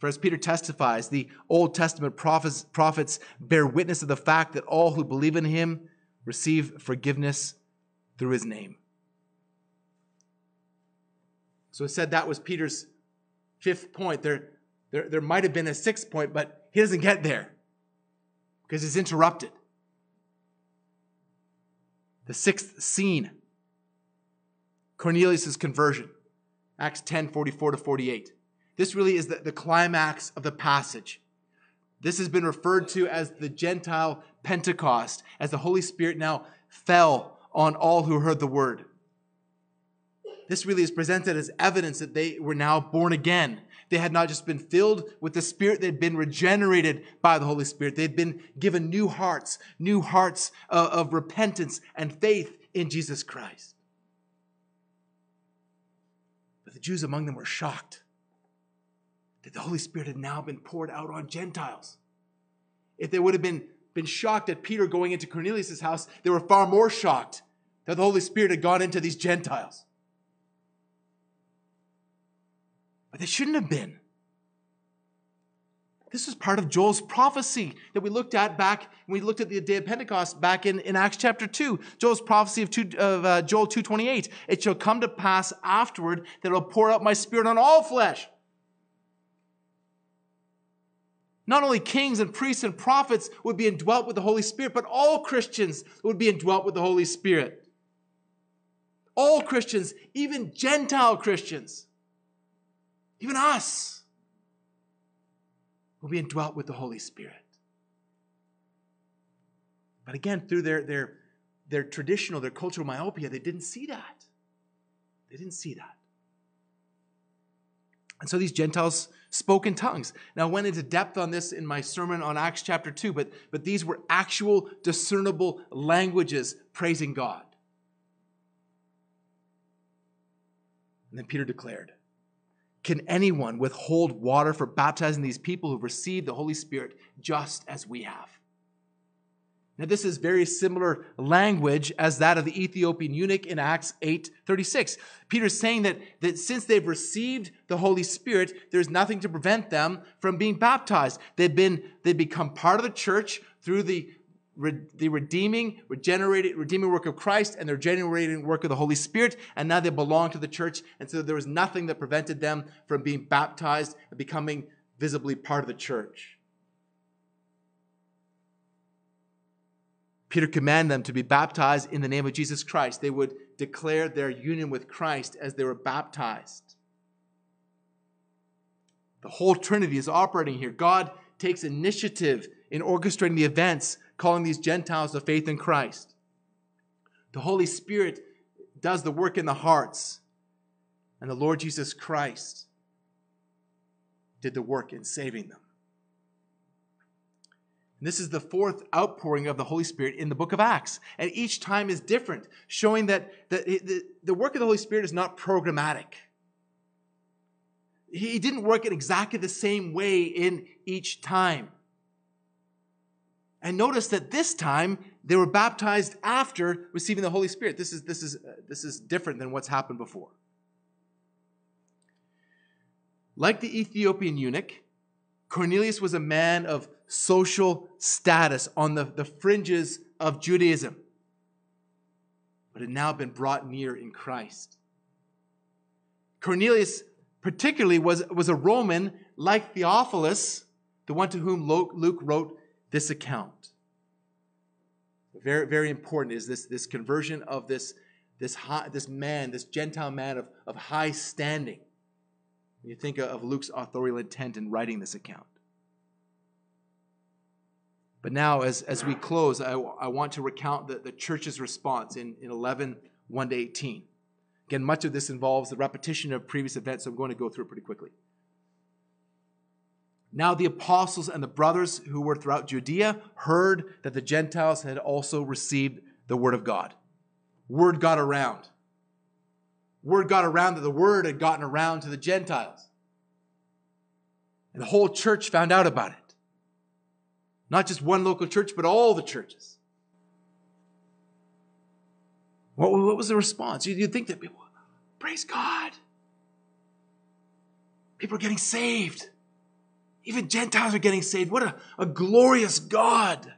For as Peter testifies, the Old Testament prophets, prophets bear witness of the fact that all who believe in him receive forgiveness through his name. So it said that was Peter's fifth point. There, there, there might have been a sixth point, but he doesn't get there because he's interrupted. The sixth scene Cornelius' conversion. Acts 10 44 to 48. This really is the, the climax of the passage. This has been referred to as the Gentile Pentecost, as the Holy Spirit now fell on all who heard the word. This really is presented as evidence that they were now born again. They had not just been filled with the Spirit, they'd been regenerated by the Holy Spirit. They'd been given new hearts, new hearts of, of repentance and faith in Jesus Christ. But the Jews among them were shocked that the Holy Spirit had now been poured out on Gentiles. If they would have been, been shocked at Peter going into Cornelius' house, they were far more shocked that the Holy Spirit had gone into these Gentiles. But they shouldn't have been. This was part of Joel's prophecy that we looked at back when we looked at the day of Pentecost back in, in Acts chapter 2. Joel's prophecy of, two, of uh, Joel 2.28. It shall come to pass afterward that I'll pour out my spirit on all flesh. Not only kings and priests and prophets would be indwelt with the Holy Spirit, but all Christians would be indwelt with the Holy Spirit. All Christians, even Gentile Christians, even us, will be indwelt with the Holy Spirit. But again, through their, their, their traditional, their cultural myopia, they didn't see that. They didn't see that. And so these Gentiles spoke in tongues. Now, I went into depth on this in my sermon on Acts chapter 2, but, but these were actual discernible languages praising God. And then Peter declared, Can anyone withhold water for baptizing these people who've received the Holy Spirit just as we have? Now, this is very similar language as that of the Ethiopian eunuch in Acts 8 36. Peter's saying that, that since they've received the Holy Spirit, there's nothing to prevent them from being baptized. They've been, they become part of the church through the, the redeeming, regenerated, redeeming work of Christ and the regenerating work of the Holy Spirit, and now they belong to the church. And so there was nothing that prevented them from being baptized and becoming visibly part of the church. Peter commanded them to be baptized in the name of Jesus Christ. They would declare their union with Christ as they were baptized. The whole Trinity is operating here. God takes initiative in orchestrating the events, calling these Gentiles to faith in Christ. The Holy Spirit does the work in the hearts, and the Lord Jesus Christ did the work in saving them. And this is the fourth outpouring of the Holy Spirit in the book of Acts. And each time is different, showing that the, the work of the Holy Spirit is not programmatic. He didn't work in exactly the same way in each time. And notice that this time they were baptized after receiving the Holy Spirit. This is, this is, uh, this is different than what's happened before. Like the Ethiopian eunuch, Cornelius was a man of social status on the, the fringes of Judaism, but had now been brought near in Christ. Cornelius, particularly, was, was a Roman like Theophilus, the one to whom Luke wrote this account. Very, very important is this, this conversion of this, this, high, this man, this Gentile man of, of high standing. When you think of Luke's authorial intent in writing this account. But now, as, as we close, I, I want to recount the, the church's response in, in 11 1 to 18. Again, much of this involves the repetition of previous events, so I'm going to go through it pretty quickly. Now, the apostles and the brothers who were throughout Judea heard that the Gentiles had also received the word of God. Word got around. Word got around that the word had gotten around to the Gentiles. And the whole church found out about it. Not just one local church, but all the churches. What, what was the response? You'd think that people, praise God. People are getting saved. Even Gentiles are getting saved. What a, a glorious God.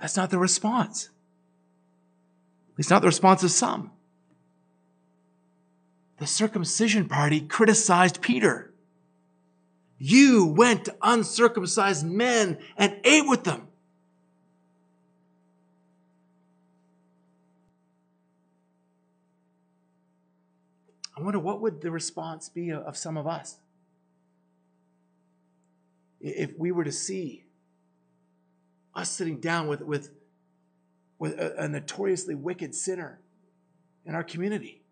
That's not the response. Least not the response of some. the circumcision party criticized Peter. You went to uncircumcised men and ate with them. I wonder what would the response be of some of us if we were to see us sitting down with, with, with a, a notoriously wicked sinner in our community.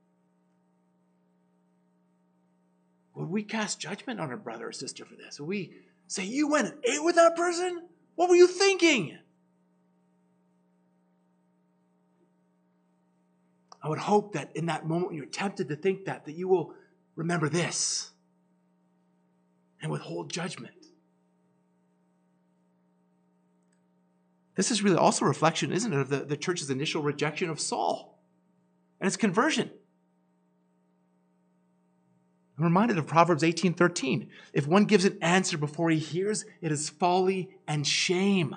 Would we cast judgment on a brother or sister for this? Would we say, You went and ate with that person? What were you thinking? I would hope that in that moment when you're tempted to think that, that you will remember this and withhold judgment. This is really also a reflection, isn't it, of the, the church's initial rejection of Saul and its conversion. I'm reminded of Proverbs 18:13. If one gives an answer before he hears, it is folly and shame.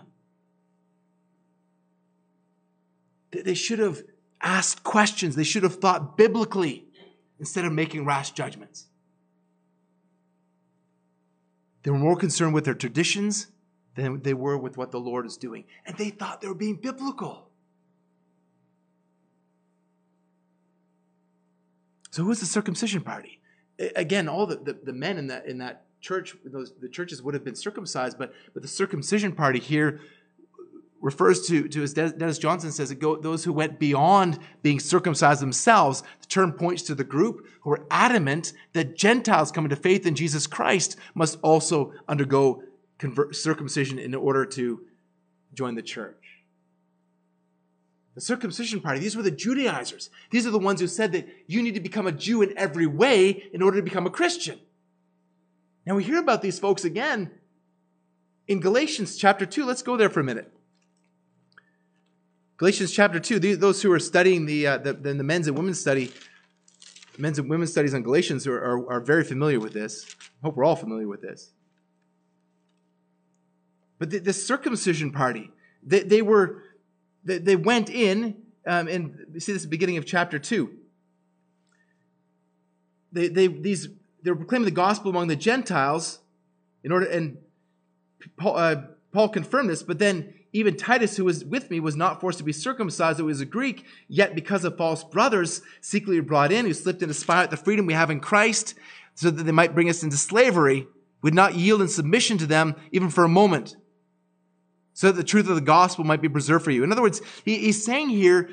They should have asked questions. They should have thought biblically instead of making rash judgments. They were more concerned with their traditions than they were with what the Lord is doing. And they thought they were being biblical. So who was the circumcision party? Again, all the, the, the men in that in that church, those the churches would have been circumcised, but but the circumcision party here refers to, to as Dennis Johnson says, it go, those who went beyond being circumcised themselves. The term points to the group who are adamant that Gentiles coming to faith in Jesus Christ must also undergo convert, circumcision in order to join the church. The circumcision party, these were the Judaizers. These are the ones who said that you need to become a Jew in every way in order to become a Christian. Now we hear about these folks again in Galatians chapter 2. Let's go there for a minute. Galatians chapter 2, those who are studying the, uh, the, the, men's and women's study, men's and women's studies on Galatians are, are, are very familiar with this. I hope we're all familiar with this. But the, the circumcision party, they, they were, they, they went in, um, and you see this the beginning of chapter 2. They, they, these, they were proclaiming the gospel among the Gentiles in order, and Paul, uh, Paul confirmed this, but then even Titus, who was with me, was not forced to be circumcised, though he was a Greek, yet because of false brothers secretly brought in, who slipped in to spy out the freedom we have in Christ, so that they might bring us into slavery, would not yield in submission to them even for a moment so that the truth of the gospel might be preserved for you. In other words, he, he's saying here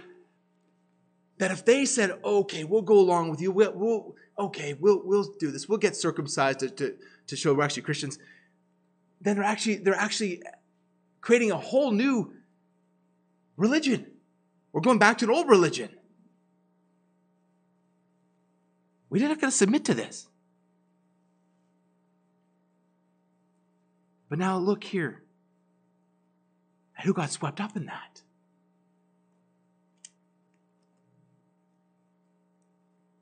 that if they said, okay, we'll go along with you, we'll, we'll okay, we'll, we'll do this, we'll get circumcised to, to, to show we're actually Christians, then they're actually, they're actually creating a whole new religion. We're going back to an old religion. We're not going to submit to this. But now look here. And who got swept up in that?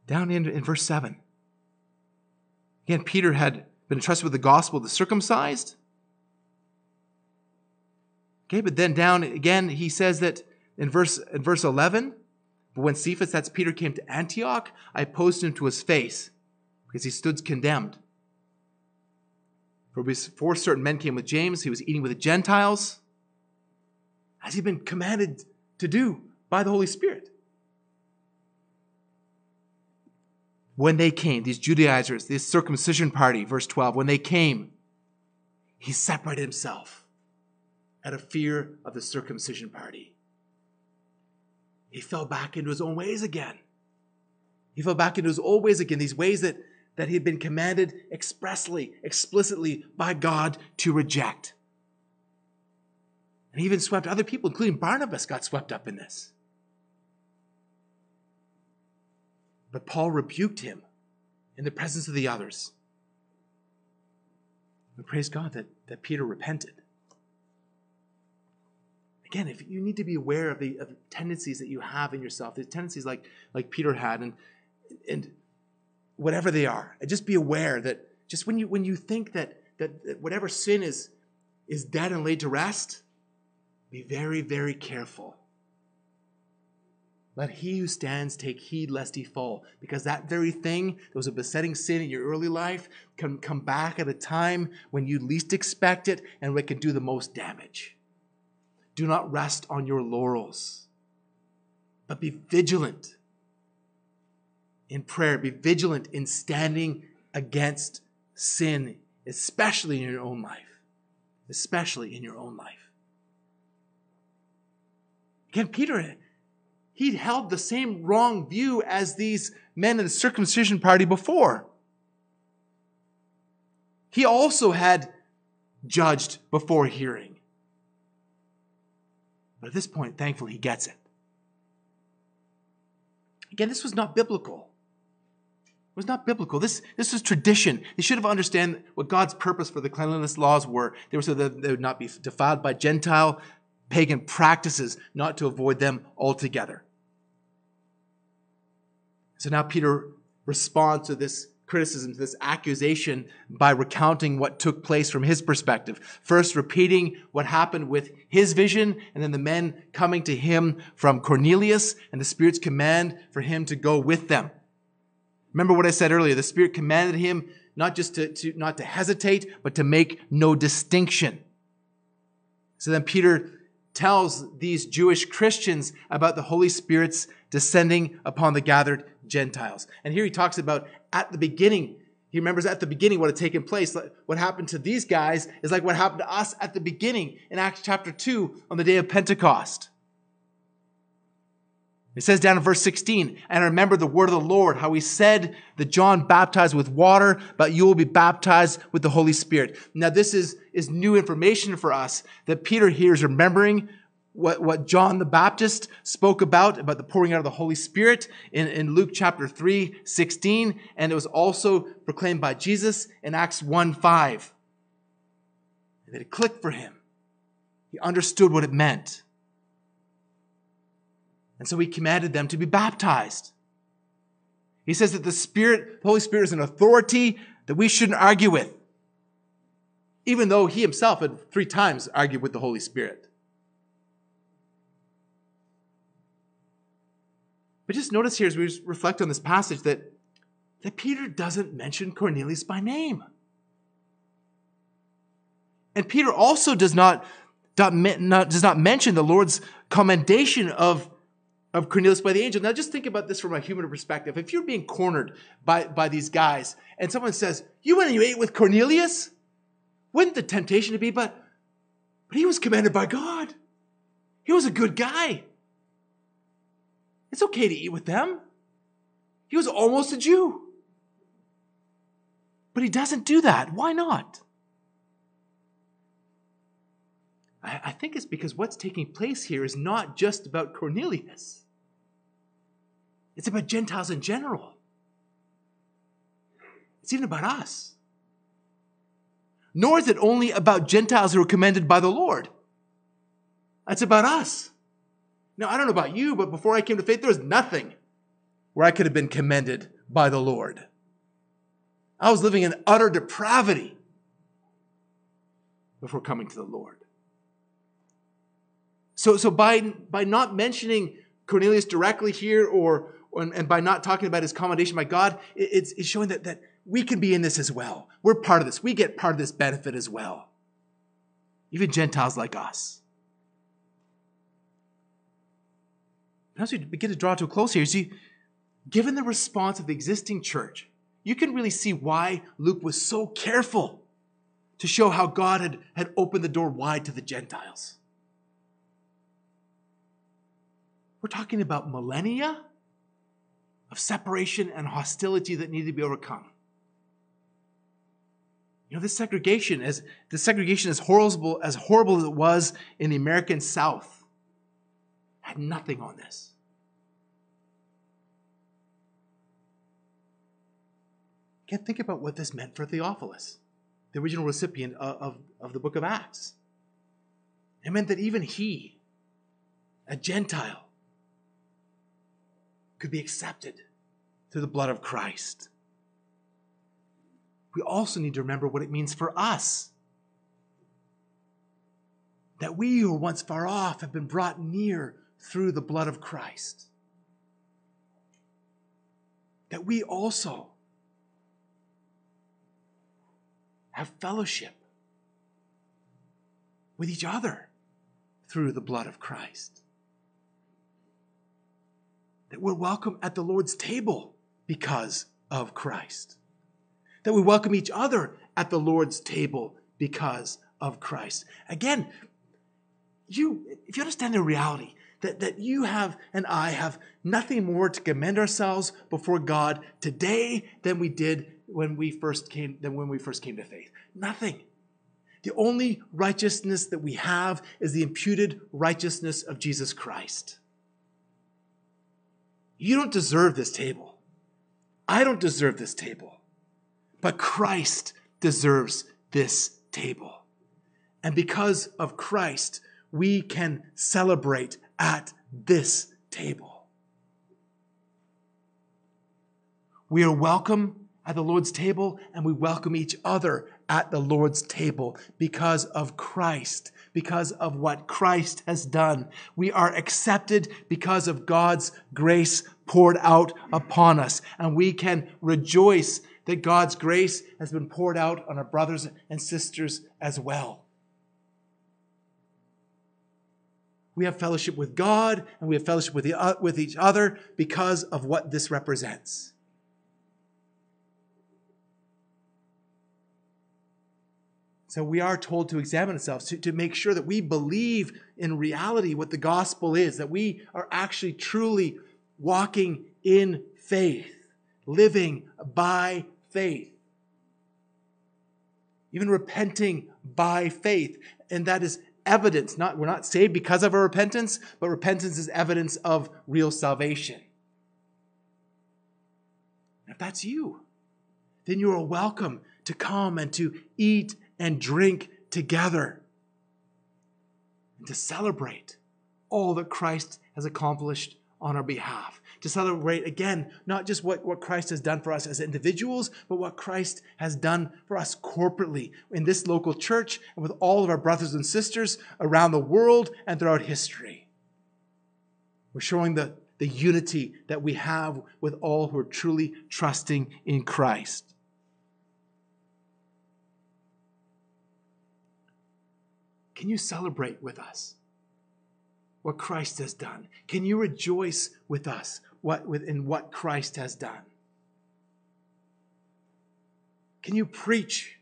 Down in, in verse 7. Again, Peter had been entrusted with the gospel of the circumcised. Okay, but then down again, he says that in verse, in verse 11, but when Cephas, that's Peter, came to Antioch, I opposed him to his face because he stood condemned. For before certain men came with James, he was eating with the Gentiles has he been commanded to do by the Holy Spirit? When they came, these Judaizers, this circumcision party, verse 12, when they came, he separated himself out of fear of the circumcision party. He fell back into his own ways again. He fell back into his old ways again, these ways that, that he had been commanded expressly, explicitly by God to reject. And even swept other people, including Barnabas, got swept up in this. But Paul rebuked him in the presence of the others. And praise God that, that Peter repented. Again, if you need to be aware of the, of tendencies that you have in yourself, the tendencies like, like Peter had, and, and whatever they are, and just be aware that just when you when you think that, that, that whatever sin is is dead and laid to rest, be very, very careful. Let he who stands take heed lest he fall, because that very thing that was a besetting sin in your early life can come back at a time when you least expect it and it can do the most damage. Do not rest on your laurels, but be vigilant in prayer. Be vigilant in standing against sin, especially in your own life. Especially in your own life. Again, Peter he held the same wrong view as these men in the circumcision party before. He also had judged before hearing. But at this point, thankfully, he gets it. Again, this was not biblical. It was not biblical. This, this was tradition. They should have understood what God's purpose for the cleanliness laws were. They were so that they would not be defiled by Gentile pagan practices, not to avoid them altogether. So now Peter responds to this criticism, to this accusation, by recounting what took place from his perspective. First, repeating what happened with his vision, and then the men coming to him from Cornelius, and the Spirit's command for him to go with them. Remember what I said earlier. The Spirit commanded him not just to, to not to hesitate, but to make no distinction. So then Peter tells these Jewish Christians about the Holy Spirit's descending upon the gathered Gentiles. And here he talks about at the beginning, he remembers at the beginning what had taken place. What happened to these guys is like what happened to us at the beginning in Acts chapter 2 on the day of Pentecost. It says down in verse 16, and remember the word of the Lord, how he said that John baptized with water, but you will be baptized with the Holy Spirit. Now, this is, is new information for us that Peter here is remembering what, what John the Baptist spoke about, about the pouring out of the Holy Spirit in, in Luke chapter 3, 16, and it was also proclaimed by Jesus in Acts 1, 5. And it clicked for him. He understood what it meant. And so he commanded them to be baptized. He says that the Spirit, the Holy Spirit is an authority that we shouldn't argue with. Even though he himself had three times argued with the Holy Spirit. But just notice here as we reflect on this passage that, that Peter doesn't mention Cornelius by name. And Peter also does not, does not mention the Lord's commendation of of Cornelius by the angel. Now, just think about this from a human perspective. If you're being cornered by, by these guys and someone says, You went and you ate with Cornelius, wouldn't the temptation to be, but, but he was commanded by God? He was a good guy. It's okay to eat with them. He was almost a Jew. But he doesn't do that. Why not? I, I think it's because what's taking place here is not just about Cornelius. It's about Gentiles in general. It's even about us. Nor is it only about Gentiles who are commended by the Lord. That's about us. Now, I don't know about you, but before I came to faith, there was nothing where I could have been commended by the Lord. I was living in utter depravity before coming to the Lord. So, so by, by not mentioning Cornelius directly here or, and by not talking about his commendation by God, it's, it's showing that, that we can be in this as well. We're part of this. We get part of this benefit as well. Even Gentiles like us. As we begin to draw to a close here, you see, given the response of the existing church, you can really see why Luke was so careful to show how God had, had opened the door wide to the Gentiles. We're talking about millennia of separation and hostility that needed to be overcome. You know, this segregation, as the segregation horrible as horrible as it was in the American South, had nothing on this. Can't think about what this meant for Theophilus, the original recipient of, of, of the book of Acts. It meant that even he, a Gentile, could be accepted through the blood of Christ. We also need to remember what it means for us. That we who were once far off have been brought near through the blood of Christ. that we also have fellowship with each other through the blood of Christ. That we're welcome at the Lord's table because of Christ. That we welcome each other at the Lord's table because of Christ. Again, you, if you understand the reality that, that you have and I have nothing more to commend ourselves before God today than we did when we first came than when we first came to faith. Nothing. The only righteousness that we have is the imputed righteousness of Jesus Christ. You don't deserve this table. I don't deserve this table. But Christ deserves this table. And because of Christ, we can celebrate at this table. We are welcome at the Lord's table and we welcome each other at the Lord's table because of Christ, because of what Christ has done. We are accepted because of God's grace poured out upon us, and we can rejoice that God's grace has been poured out on our brothers and sisters as well. We have fellowship with God and we have fellowship with, the, with each other because of what this represents. So we are told to examine ourselves, to, to make sure that we believe in reality what the gospel is, that we are actually truly walking in faith, living by faith, even repenting by faith. And that is evidence. Not, we're not saved because of our repentance, but repentance is evidence of real salvation. If that's you, then you are welcome to come and to eat and drink together and to celebrate all that Christ has accomplished on our behalf. To celebrate again, not just what, what Christ has done for us as individuals, but what Christ has done for us corporately in this local church and with all of our brothers and sisters around the world and throughout history. We're showing the, the unity that we have with all who are truly trusting in Christ. Can you celebrate with us what Christ has done? Can you rejoice with us what, in what Christ has done? Can you preach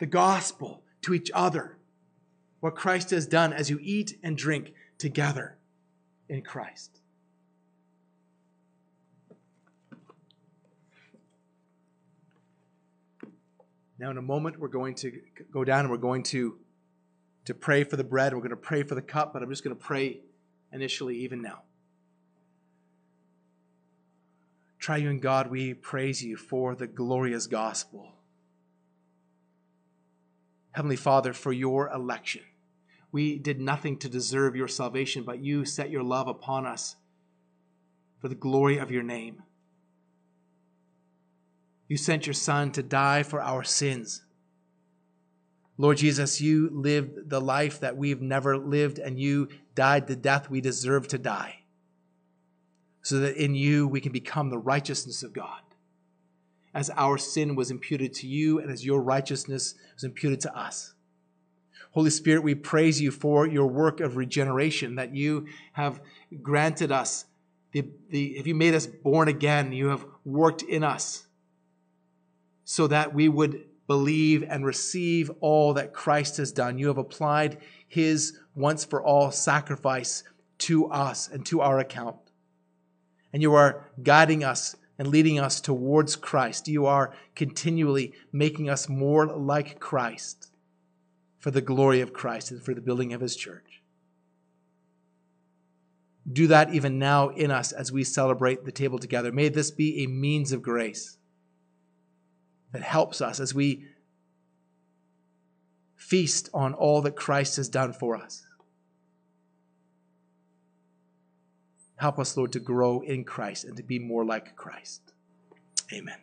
the gospel to each other? What Christ has done as you eat and drink together in Christ. Now, in a moment, we're going to go down and we're going to to pray for the bread. We're going to pray for the cup, but I'm just going to pray initially, even now. Triune God, we praise you for the glorious gospel. Heavenly Father, for your election. We did nothing to deserve your salvation, but you set your love upon us for the glory of your name. You sent your Son to die for our sins Lord Jesus, you lived the life that we've never lived, and you died the death we deserve to die, so that in you we can become the righteousness of God. As our sin was imputed to you, and as your righteousness was imputed to us. Holy Spirit, we praise you for your work of regeneration, that you have granted us, the, the, have you made us born again? You have worked in us so that we would believe and receive all that Christ has done. You have applied his once for all sacrifice to us and to our account. And you are guiding us and leading us towards Christ. You are continually making us more like Christ for the glory of Christ and for the building of his church. Do that even now in us as we celebrate the table together. May this be a means of grace that helps us as we feast on all that Christ has done for us. Help us, Lord, to grow in Christ and to be more like Christ. Amen.